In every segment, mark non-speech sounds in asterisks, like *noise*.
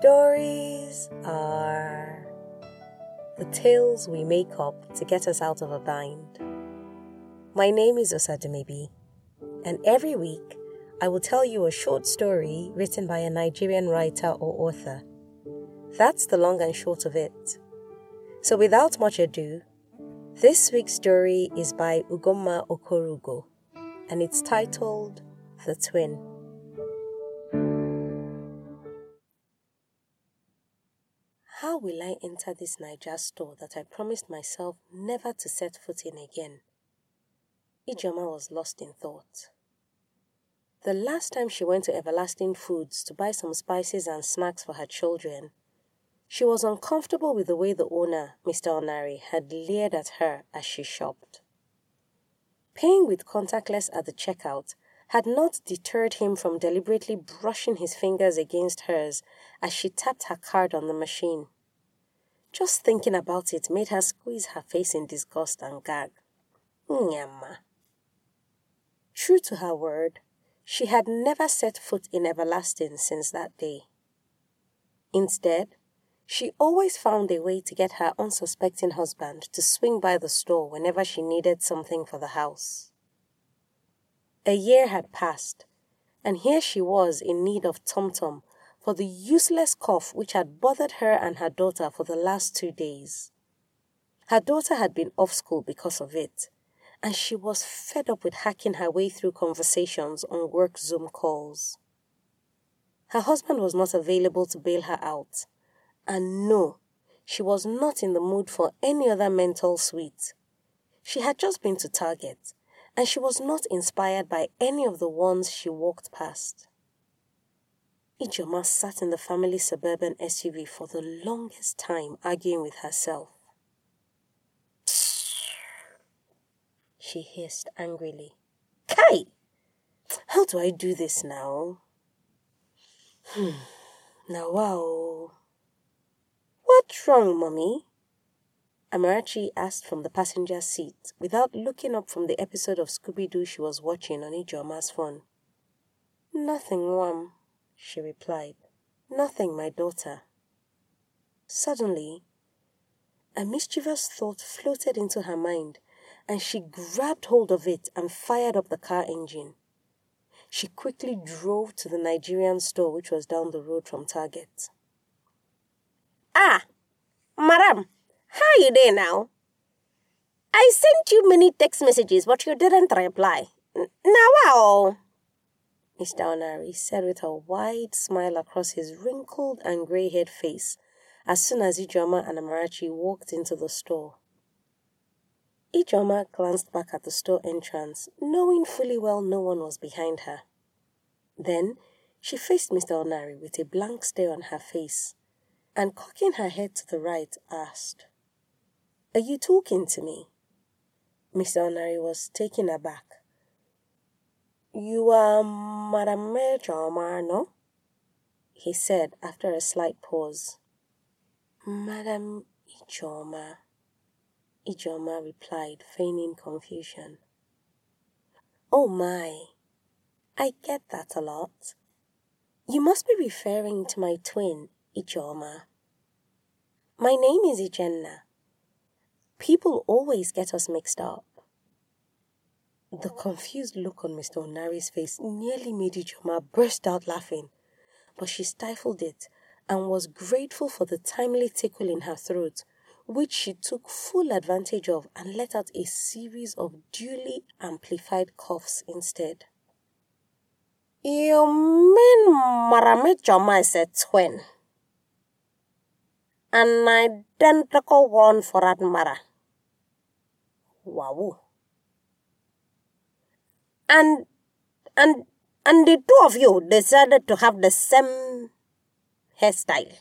Stories are the tales we make up to get us out of a bind. My name is Osadumebi, and every week I will tell you a short story written by a Nigerian writer or author. That's the long and short of it. So, without much ado, this week's story is by Ugomma Okorougo, and it's titled The Twin. How will I enter this Naija store that I promised myself never to set foot in again? Ijeoma was lost in thought. The last time she went to Everlasting Foods to buy some spices and snacks for her children, she was uncomfortable with the way the owner, Mr. Onari, had leered at her as she shopped. Paying with contactless at the checkout had not deterred him from deliberately brushing his fingers against hers as she tapped her card on the machine. Just thinking about it made her squeeze her face in disgust and gag. Nyama. True to her word, she had never set foot in Everlasting since that day. Instead, she always found a way to get her unsuspecting husband to swing by the store whenever she needed something for the house. A year had passed, and here she was in need of Tom Tom for the useless cough which had bothered her and her daughter for the last two days. Her daughter had been off school because of it, and she was fed up with hacking her way through conversations on work Zoom calls. Her husband was not available to bail her out and no, she was not in the mood for any other menthol sweet. She had just been to Target, and she was not inspired by any of the ones she walked past. Ijeoma sat in the family suburban SUV for the longest time arguing with herself. She hissed angrily. Kai! How do I do this now? Hmm. Now, wow. What's wrong, Mummy? Amarachi asked from the passenger seat without looking up from the episode of Scooby Doo she was watching on Ijeoma's phone. Nothing, Mom, she replied. Nothing, my daughter. Suddenly, a mischievous thought floated into her mind, and she grabbed hold of it and fired up the car engine. She quickly drove to the Nigerian store which was down the road from Target. Ah, madam, how are you doing now? I sent you many text messages, but you didn't reply. Now, wow. Mr. Onari uh, said with a wide smile across his wrinkled and grey haired face as soon as Ijeoma and Amarachi walked into the store. Ijeoma glanced back at the store entrance, knowing fully well no one was behind her. Then she faced Mr. Onari with a blank stare on her face and cocking her head to the right, asked, Are you talking to me? Mr. Onari was taken aback. You are Madame Ijeoma, no? He said after a slight pause. Madame Ijeoma, Ijeoma replied, feigning confusion. Oh my, I get that a lot. You must be referring to my twin, Ijeoma. My name is Ijenna. People always get us mixed up. The confused look on Mr. Onari's face nearly made Ijeoma burst out laughing, but she stifled it and was grateful for the timely tickle in her throat, which she took full advantage of and let out a series of duly amplified coughs instead. You mean Maramit Joma is a twin? an identical one for that matter. Wow. And and and the two of you decided to have the same hairstyle.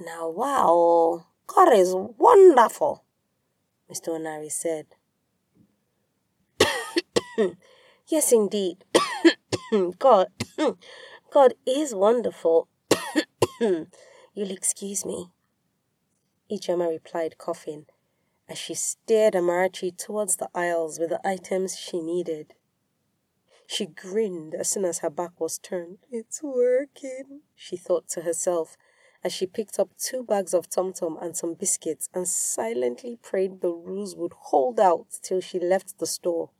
Now wow, God is wonderful, Mr. Onari said. *coughs* yes indeed. *coughs* God *coughs* God is wonderful. You'll excuse me. Ijeoma replied, coughing, as she steered Amarachi towards the aisles with the items she needed. She grinned as soon as her back was turned. It's working, she thought to herself as she picked up two bags of Tom Tom and some biscuits and silently prayed the ruse would hold out till she left the store.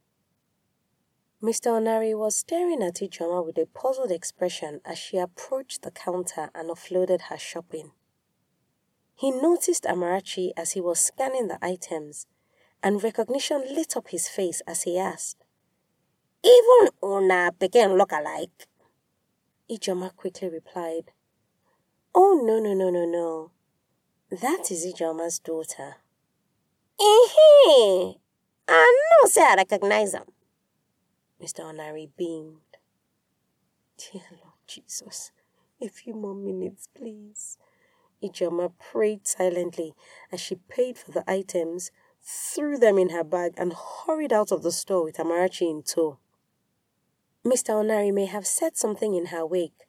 Mr. Onari was staring at Ijeoma with a puzzled expression as she approached the counter and offloaded her shopping. He noticed Amarachi as he was scanning the items, and recognition lit up his face as he asked, Even Una became look alike? Ijeoma quickly replied, Oh, no, no, no, no, no. That is Ijeoma's daughter. Eh, I know say I recognize him. Mr. Onari beamed. Dear Lord Jesus, a few more minutes, please. Ijeoma prayed silently as she paid for the items, threw them in her bag, and hurried out of the store with Amarachi in tow. Mr. Onari may have said something in her wake,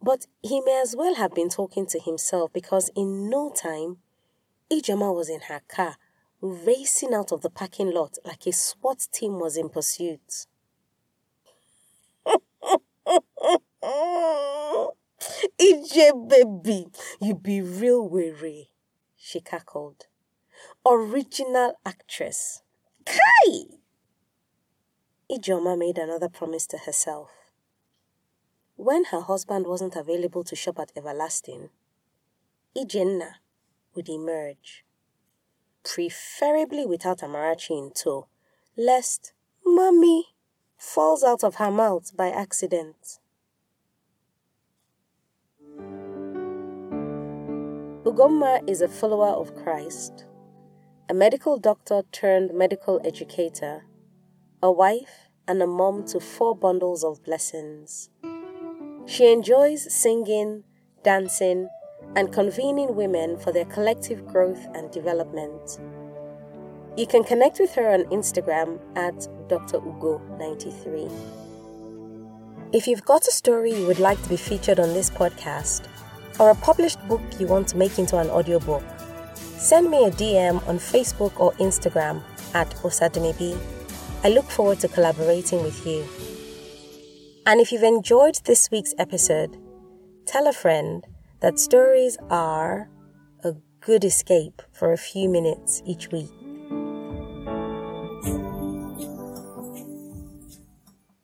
but he may as well have been talking to himself because in no time, Ijeoma was in her car, racing out of the parking lot like a SWAT team was in pursuit. *laughs* EJ baby, you be real weary, she cackled. Original actress. Kai! Ijeoma made another promise to herself. When her husband wasn't available to shop at Everlasting, Ijenna would emerge, preferably without Amarachi in tow, lest Mummy falls out of her mouth by accident. Ugomma is a follower of Christ, a medical doctor turned medical educator, a wife, and a mom to four bundles of blessings. She enjoys singing, dancing, and convening women for their collective growth and development. You can connect with her on Instagram at Dr. Ugo93. If you've got a story you would like to be featured on this podcast, or a published book you want to make into an audiobook, send me a DM on Facebook or Instagram at Osadumebi. I look forward to collaborating with you. And if you've enjoyed this week's episode, tell a friend that stories are a good escape for a few minutes each week.